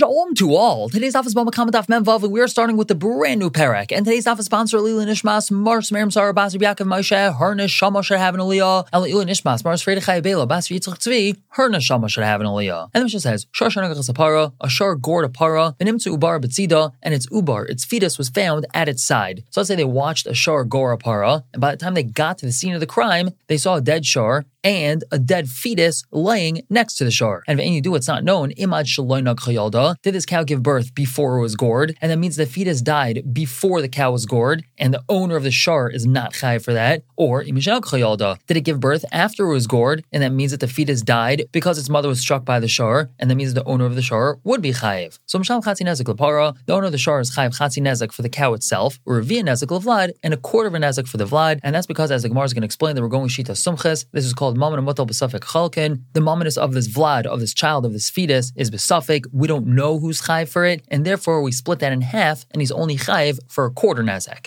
Shalom to all. Today's office Bava Kama daf Memvav, we are starting with the brand new parak. And today's office sponsor Lila Nishmas, Mars Merim Sarah Basri Yaakov Moshe, Hernish Shama should have an aliyah, Nishmas, Mars Freda Chai Bela, Basri Yitzchak Tzvi, Hernish Shama should have an aliyah. And the Mishnah says, Shar Shanagach Sapara, a Shar gored a para, Benimtsu Ubar Betzida, and its Ubar, its fetus was found at its side. So let's say they watched Ashar Shar gore a para, and by the time they got to the scene of the crime, they saw a dead Shar, and a dead fetus laying next to the shore. And if you do, it's not known. Imad. Did this cow give birth before it was gored? And that means the fetus died before the cow was gored, and the owner of the shore is not chay for that. Or chayalda. Did it give birth after it was gored? And that means that the fetus died because its mother was struck by the shore, and that means the owner of the shore would be chayiv. So mishal chatzi nezik lepara. The owner of the shore is chayiv chatzi nezik for the cow itself, or a via nezik levlad, and a quarter of a nezik for the vlad. And that's because, as the Gemara is going to explain, that we're going shita sumches. This is called called Mutal Chalkin. The mamanus of this Vlad, of this child, of this fetus, is Besafik. We don't know who's Chayv for it, and therefore we split that in half, and he's only Chayv for a quarter Nazak.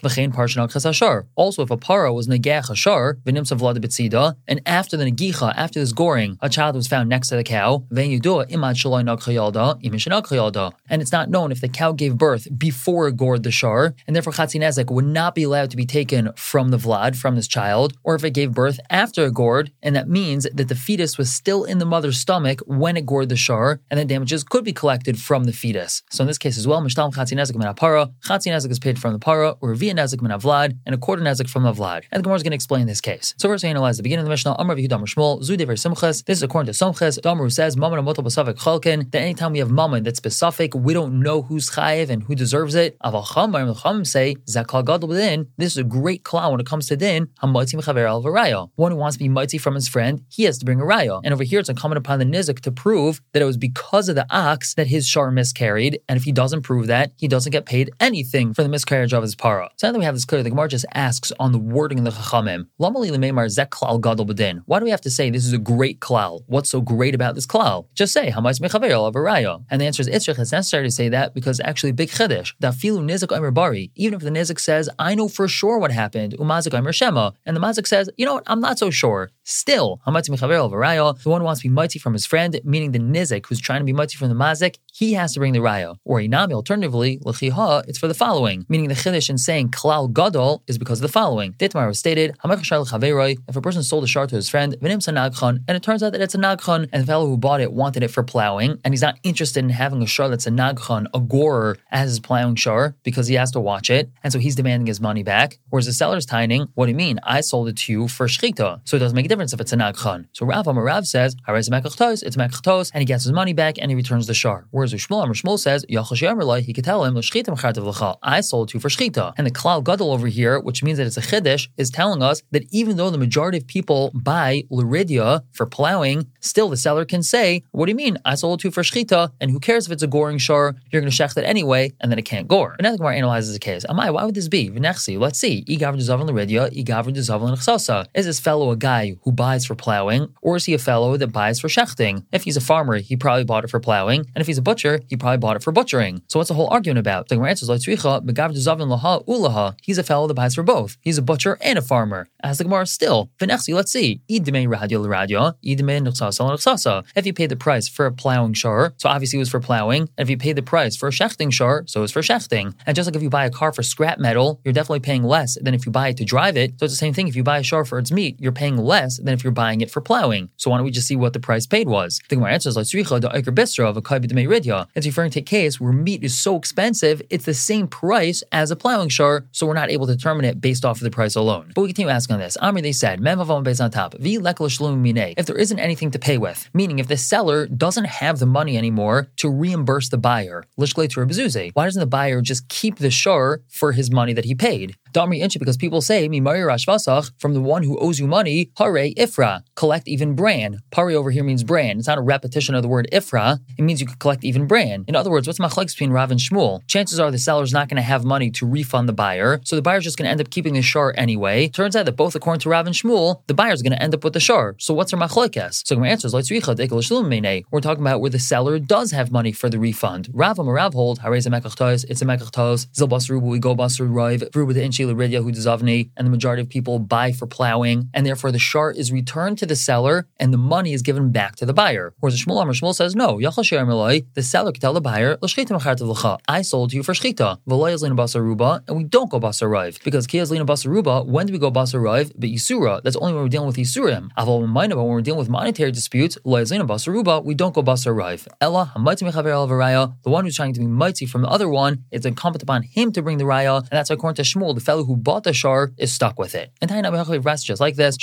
Also, if a para was Negach Hashar, V'nimsa Vlad Betzida, and after the Negicha, after this goring, a child was found next to the cow, Ven Yudua Imad Chayalda, And it's not known if the cow gave birth before it gored the Shar, and therefore Chatzi Nezek would not be allowed to be taken from the Vlad, from this child, or if it gave birth after a gored, and that means that the fetus was still in the mother's stomach when it gored the shar, and the damages could be collected from the fetus. So in this case as well, Mishtam Chatzi Nezik min Para, Chatzi Nezik is paid from the Para, or Via Nezik min Vlad, and a quarter Nezik from the Vlad. And the Gemara is going to explain this case. So first we analyze the beginning of the Mishnah, Amr Vihudam Shmuel, Zudever Simchas. This is according to Somches. Damru says, Maman Amotel Basafik Chalkin, that anytime we have Maman that's specific, we don't know who's Chayiv and who deserves it. Aval Chamar, Chamim say, Zakal Gadol Din, this is a great clown when it comes to Din, Hamotzim Chaver Al One who wants to be mighty from his friend, he has to bring a raya. And over here, it's incumbent upon the nizik to prove that it was because of the ox that his shar miscarried. And if he doesn't prove that, he doesn't get paid anything for the miscarriage of his para. So now that we have this clear, the Gemara just asks on the wording of the Chachamim, Lamali lememar zek klal gadol bedin. Why do we have to say this is a great klal? What's so great about this klal? Just say, much mechaver of a raya? And the answer is, Itzrich, it's necessary to say that because actually big chedesh, that filu nizik omer bari, even if the nizik says, I know for sure what happened, umazik omer shema, and the mazik says, you know what, I'm not so sure. Still, how much mechaver of a the one who wants to be mighty from his friend, meaning the nizik who's trying to be mighty from the mazik, he has to bring the raya. Or inami, alternatively, l'chiha, it's for the following, meaning the chiddush in saying klal gadol is because of the following. Ditmar was stated, if a person sold a shar to his friend, and it turns out that it's a nagchan, and the fellow who bought it wanted it for plowing, and he's not interested in having a shar that's a nagchan, a gorer, as his plowing shar, because he has to watch it, and so he's demanding his money back. Whereas the seller's tining, what do you mean? I sold it to you for shchita, so it doesn't make a difference if it's a nagchan. So Rav says, I raise makertos, it's mekachtos, and he gets his money back and he returns the shar. Whereas Shmuel, Shmuel says, he could tell him, I sold you for shchita. And the klal gadol over here, which means that it's a chiddush, is telling us that even though the majority of people buy luridia for plowing, still the seller can say, what do you mean? I sold it to for shchita, and who cares if it's a goring shar? You're going to shech it anyway, and then it can't gore. And now the Gemara analyzes the case. Amai, why would this be? Let's see. Is this fellow a guy who buys for plowing, or is he a fellow that buys for shechting. If he's a farmer, he probably bought it for plowing, and if he's a butcher, he probably bought it for butchering. So what's the whole argument about? The answer is He's a fellow that buys for both. He's a butcher and a farmer. As the Gemara still, let's see. If you paid the price for a plowing shar, so obviously it was for plowing, and if you paid the price for a shechting shar, so it's for shechting. And just like if you buy a car for scrap metal, you're definitely paying less than if you buy it to drive it. So it's the same thing if you buy a shar for its meat, you're paying less than if you're buying it for plowing. So why don't we just see what the price paid was? The Gemara answers like the It's referring to a case where meat is so expensive, it's the same price as a plowing shar, so we're not able to determine it based off of the price alone. But we continue asking on this. Amri they said, based on top. If there isn't anything to pay with, meaning if the seller doesn't have the money anymore to reimburse the buyer, why doesn't the buyer just keep the shar for his money that he paid? Damri Inchi, because people say, from the one who owes you money, Hare Ifra, collect even bran. Pari over here means bran. It's not a repetition of the word Ifra. It means you could collect even bran. In other words, what's machlekes between Rav and Shmuel? Chances are the seller's not going to have money to refund the buyer, so the buyer's just going to end up keeping the shar anyway. Turns out that both according to Rav and Shmuel, the buyer's going to end up with the shar. So what's our machlekes? So my answer is we're talking about where the seller does have money for the refund. Rav and Rav hold, it's a mekachtos, zil basru, we go basru, the inchi and the majority of people buy for plowing, and therefore the shar is returned to the seller and the money is given back to the buyer. Whereas Shmuel Amar Shmuel says, no, the seller can tell the buyer, I sold to you for shchita, and we don't go basar because kiyaz lina basar when do we go basar But yisura, that's only when we're dealing with yisurim. Aval when we're dealing with monetary disputes, lina basar we don't go basar Ella the one who's trying to be mighty from the other one, it's incumbent upon him to bring the raya, and that's according to Shmuel, the fellow who bought the shar is stuck with it. And Taina just like this,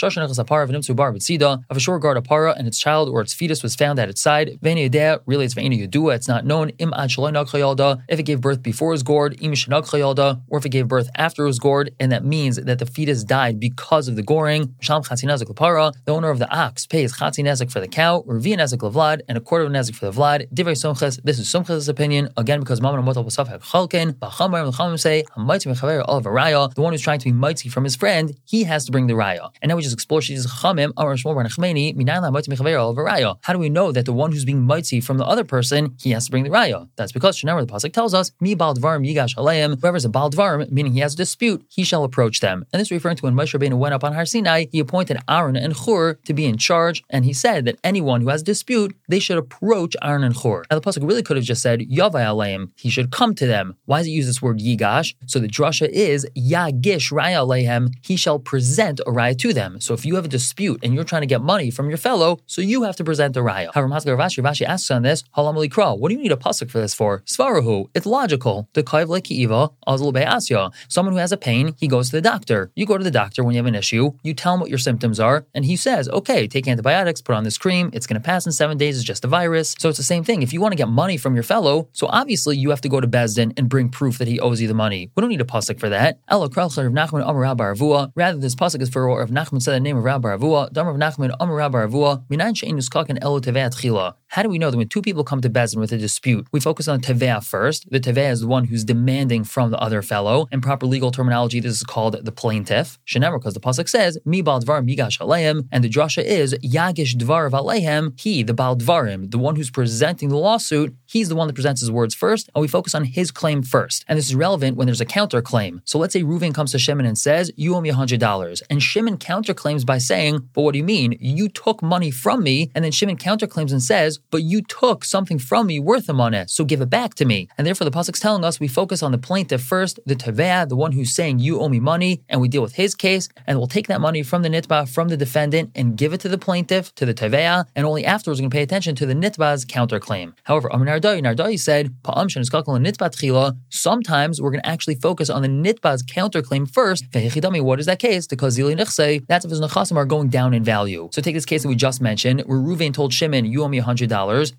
of a short guard a para and its child or its fetus was found at its side. Really, it's Yudua, it's not known. Im if it gave birth before was gored, im or if it gave birth after was gored, and that means that the fetus died because of the goring. The owner of the ox pays Chatzi for the cow, Revi Nezik Lavlad, and a quarter of Nezik for the Vlad. Divrei Somches, this is Somches' opinion, again because Maman Motal Basaf Chalkin, Bachamar and say, the one who's trying to be mighty from his friend, he has to bring the raya. And now we just explore Shmuel Bar how do we know that the one who's being mighty from the other person, he has to bring the raya? That's because Shanamar the Pasuk tells us, Mi Baldvarim Yigash Aleim, whoever's a Baldvarim, meaning he has a dispute, he shall approach them. And this is referring to when Moshe Rabbeinu went up on Har Sinai, he appointed Aaron and Chur to be in charge, and he said that anyone who has a dispute, they should approach Aaron and Chur. Now the Pasuk really could have just said, Yavai Aleim, he should come to them. Why does it use this word Yigash? So the drasha is, Yagish Raya Alehem, he shall present a raya to them. So if you have a dispute and you're trying to get money from your fellow, so you have to present the raya. However, Maskar Rashi, Rashi asks on this, Halam what do you need a pasuk for this for? Svarahu, it's logical. The kaiv leki'iva. Someone who has a pain, he goes to the doctor. You go to the doctor when you have an issue, you tell him what your symptoms are, and he says, okay, take antibiotics, put on this cream, it's going to pass in seven days, it's just a virus. So it's the same thing. If you want to get money from your fellow, so obviously you have to go to Bezdin and bring proof that he owes you the money. We don't need a pasuk for that. Rather, this pasuk is for of Nachman said the name of Rabbi Arvua. Damar of Nachman Amar Rabbi Arvua. Minayin she'in nuskakin elo teveat chila. How do we know that when two people come to Bezin with a dispute, we focus on the Tevea first? The Tevea is the one who's demanding from the other fellow. In proper legal terminology, this is called the plaintiff. Shenemar, because the Pasuk says, Mi bal dvar migash aleim, and the drasha is, Yagish dvar aleim, he, the bal dvarim, the one who's presenting the lawsuit, he's the one that presents his words first, and we focus on his claim first. And this is relevant when there's a counterclaim. So let's say Reuven comes to Shimon and says, You owe me $100. And Shimon counterclaims by saying, But what do you mean? You took money from me. And then Shimon counterclaims and says, but you took something from me worth a money, so give it back to me. And therefore, the pasuk's telling us we focus on the plaintiff first, the tevea, the one who's saying you owe me money, and we deal with his case, and we'll take that money from the nitba, from the defendant, and give it to the plaintiff, to the tevea, and only afterwards we're going to pay attention to the nitba's counterclaim. However, Amar Nardai, Nardai said, sometimes we're going to actually focus on the nitba's counterclaim first. What is that case? The kazili Because that's if his nechasim are going down in value. So take this case that we just mentioned, where Ruvain told Shimon, you owe me $100.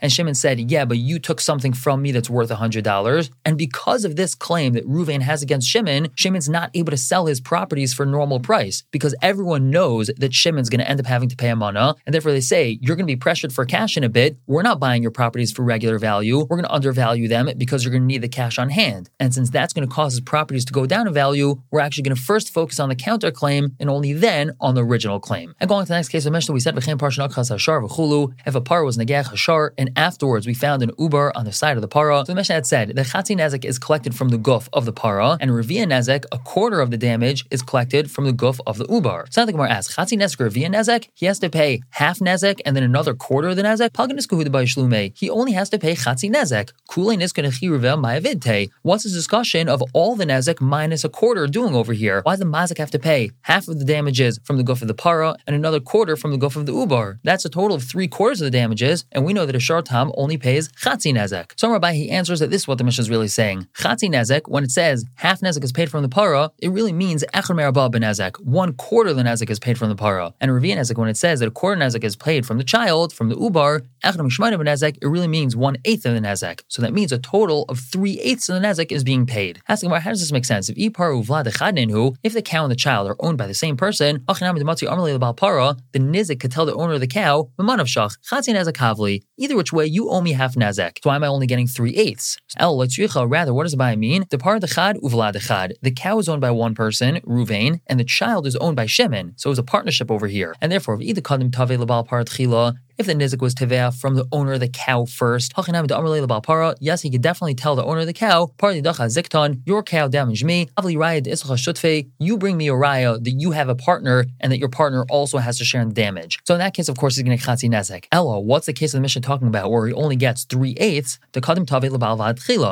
And Shimon said, Yeah, but you took something from me that's worth $100. And because of this claim that Ruvain has against Shimon, Shimon's not able to sell his properties for normal price because everyone knows that Shimon's going to end up having to pay a mana. And therefore, they say, You're going to be pressured for cash in a bit. We're not buying your properties for regular value. We're going to undervalue them because you're going to need the cash on hand. And since that's going to cause his properties to go down in value, we're actually going to first focus on the counterclaim and only then on the original claim. And going to the next case I mentioned, we said, if a par was negach hashar, and afterwards we found an uber on the side of the para. So the Mishnah had said the chatzin nezek is collected from the guf of the para, and revia nezek, a quarter of the damage, is collected from the guf of the uber. So now the Gemara asks, chatzin nezek revia nezek, he has to pay half nezek and then another quarter of the nezek. He only has to pay chatzin nezek. What's this discussion of all the nezek minus a quarter doing over here? Why does the mazik have to pay half of the damages from the guf of the para and another quarter from the guf of the ubar? That's a total of three quarters of the damages, and we know that a short tam only pays chatzi nezek. So Rabbi he answers that this is what the Mishnah is really saying. Chatzi nezek, when it says half nezek is paid from the para, it really means echad merabah benezek. One quarter of the nezek is paid from the para. And Ravia nezek, when it says that a quarter nezek is paid from the child, from the ubar, echad mishmayna benezek, it really means one eighth of the nezek. So that means a total of three eighths of the nezek is being paid. Asking about how does this make sense? If ipar uvlad if the cow and the child are owned by the same person, the nizik could tell the owner of the cow, Either which way, you owe me half nazek. So why am I only getting three eighths? El rather, what does the buy mean? The par dechad uvla dechad. The cow is owned by one person, Ruvain, and the child is owned by Shimon. So it's a partnership over here. And therefore, either kadim tave lebal par if the nizik was tevea from the owner of the cow first. Yes, he could definitely tell the owner of the cow, zikton, your cow damaged me. You bring me a raya that you have a partner and that your partner also has to share in the damage. So in that case, of course, he's going to chatzi nezek. Ella, what's the case of the mission talking about where he only gets three eighths? The kadim tave lebal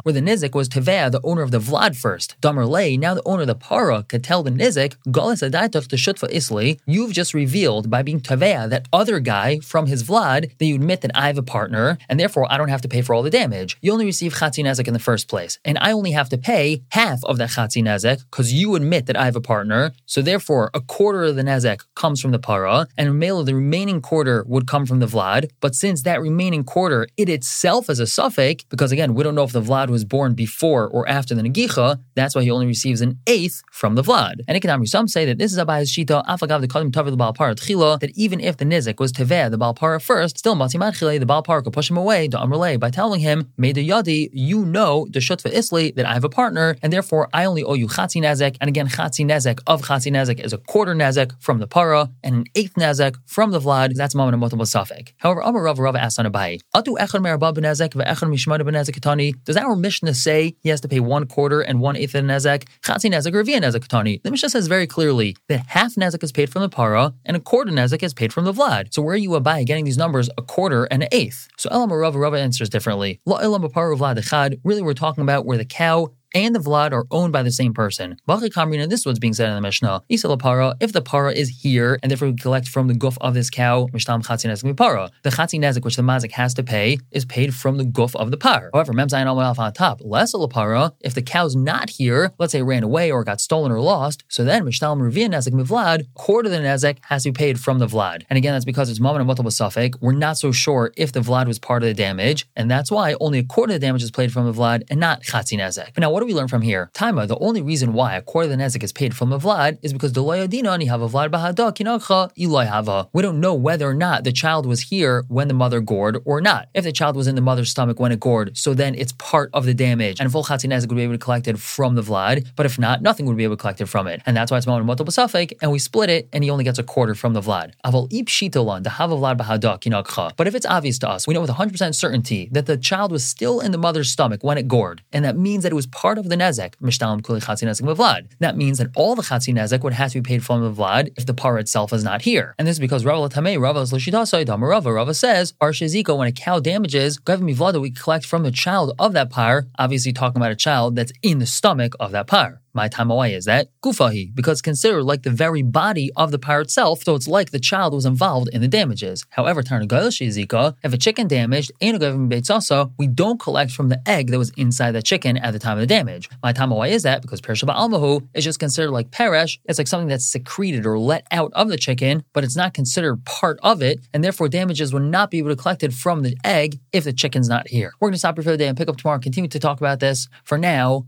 where the nizik was tevea, the owner of the vlad first. Damer now the owner of the para could tell the nizik, galis adaitach shutfa isli. You've just revealed by being tevea that other guy from his vlad that you admit that I have a partner and therefore I don't have to pay for all the damage. You only receive chatzi nezek in the first place, and I only have to pay half of that chatzi nezek because you admit that I have a partner. So therefore, a quarter of the nezek comes from the para, and male the remaining quarter would come from the vlad. But since that remaining quarter, it itself is a suffix, because again, we don't know if the vlad was born before or after the negicha, that's why he only receives an eighth from the vlad. And Ikanami, some say that this is Abay's shita, afagav the kadim tavi the balpara tchila, that even if the nizik was teveh the balpara first, still matzimad the balpara could push him away, the amrle, by telling him, the yadi, you know the shutfa isli that I have a partner, and therefore I only owe you chatzi nezek. And again, chatzi nezek of chatzi nezek is a quarter nezek from the para and an eighth nezek from the vlad. That's moment of multiple suffix. However, Amar Rav Rav asked on Abai, Atu echad merabah benezek ve'echad mishmada benezek katani. Does our Mishnah say he has to pay one quarter and one eighth of nezek? Chatzi nezek or via nezek katani. The Mishnah says very clearly that half nezek is paid from the para and a quarter nezek is paid from the vlad. So where are you Abai getting these numbers a quarter and an eighth? So Elam Rav Rav answers differently. La Elam. Really, we're talking about where the cow and the Vlad are owned by the same person. Kamrina, this is what's being said in the Mishnah. Isa para, if the para is here, and therefore we collect from the guf of this cow, Mishtam Chatzi Nezik para. The Chatzi Nezik, which the Mazik has to pay, is paid from the guf of the par. However, Mem Zayin Alf on top. Less para, if the cow's not here, let's say ran away or got stolen or lost, so then Mishtam Ruvia Nezik Vlad, quarter of the Nezik has to be paid from the Vlad. And again, that's because it's moment of multiple suffix. We're not so sure if the Vlad was part of the damage, and that's why only a quarter of the damage is paid from the Vlad and not Chatzi Nezik. But now, what do we learn from here? Taima, the only reason why a quarter of the Nezek is paid from a Vlad is because the. We don't know whether or not the child was here when the mother gored or not. If the child was in the mother's stomach when it gored, so then it's part of the damage. And full Chatzi Nezek would be able to collect it from the Vlad, but if not, nothing would be able to collect it from it. And that's why it's Moed multiple Safek, and we split it, and he only gets a quarter from the Vlad. Aval Ip Shitolan, the Vlad Kinakha. But if it's obvious to us, we know with 100% certainty that the child was still in the mother's stomach when it gored, and that means that it was part of the Nezek. Mishtalim Kuli Chatzi Nezek. That means that all the Chatzi Nezek would have to be paid from the Vlad if the par itself is not here. And this is because Rava Tamei, Rava is Lashidasai, Rava. Rava says, Ar Sheziko, when a cow damages, Gav Vlad we collect from the child of that par, obviously talking about a child that's in the stomach of that par. My time away is that gufahi, because considered like the very body of the par itself, so it's like the child was involved in the damages. However, Zika, if a chicken damaged and a also, we don't collect from the egg that was inside the chicken at the time of the damage. My time away is that because Pershaba Almahu is just considered like peresh, it's like something that's secreted or let out of the chicken, but it's not considered part of it, and therefore damages will not be able to collect it from the egg if the chicken's not here. We're going to stop here for the day and pick up tomorrow and continue to talk about this. For now,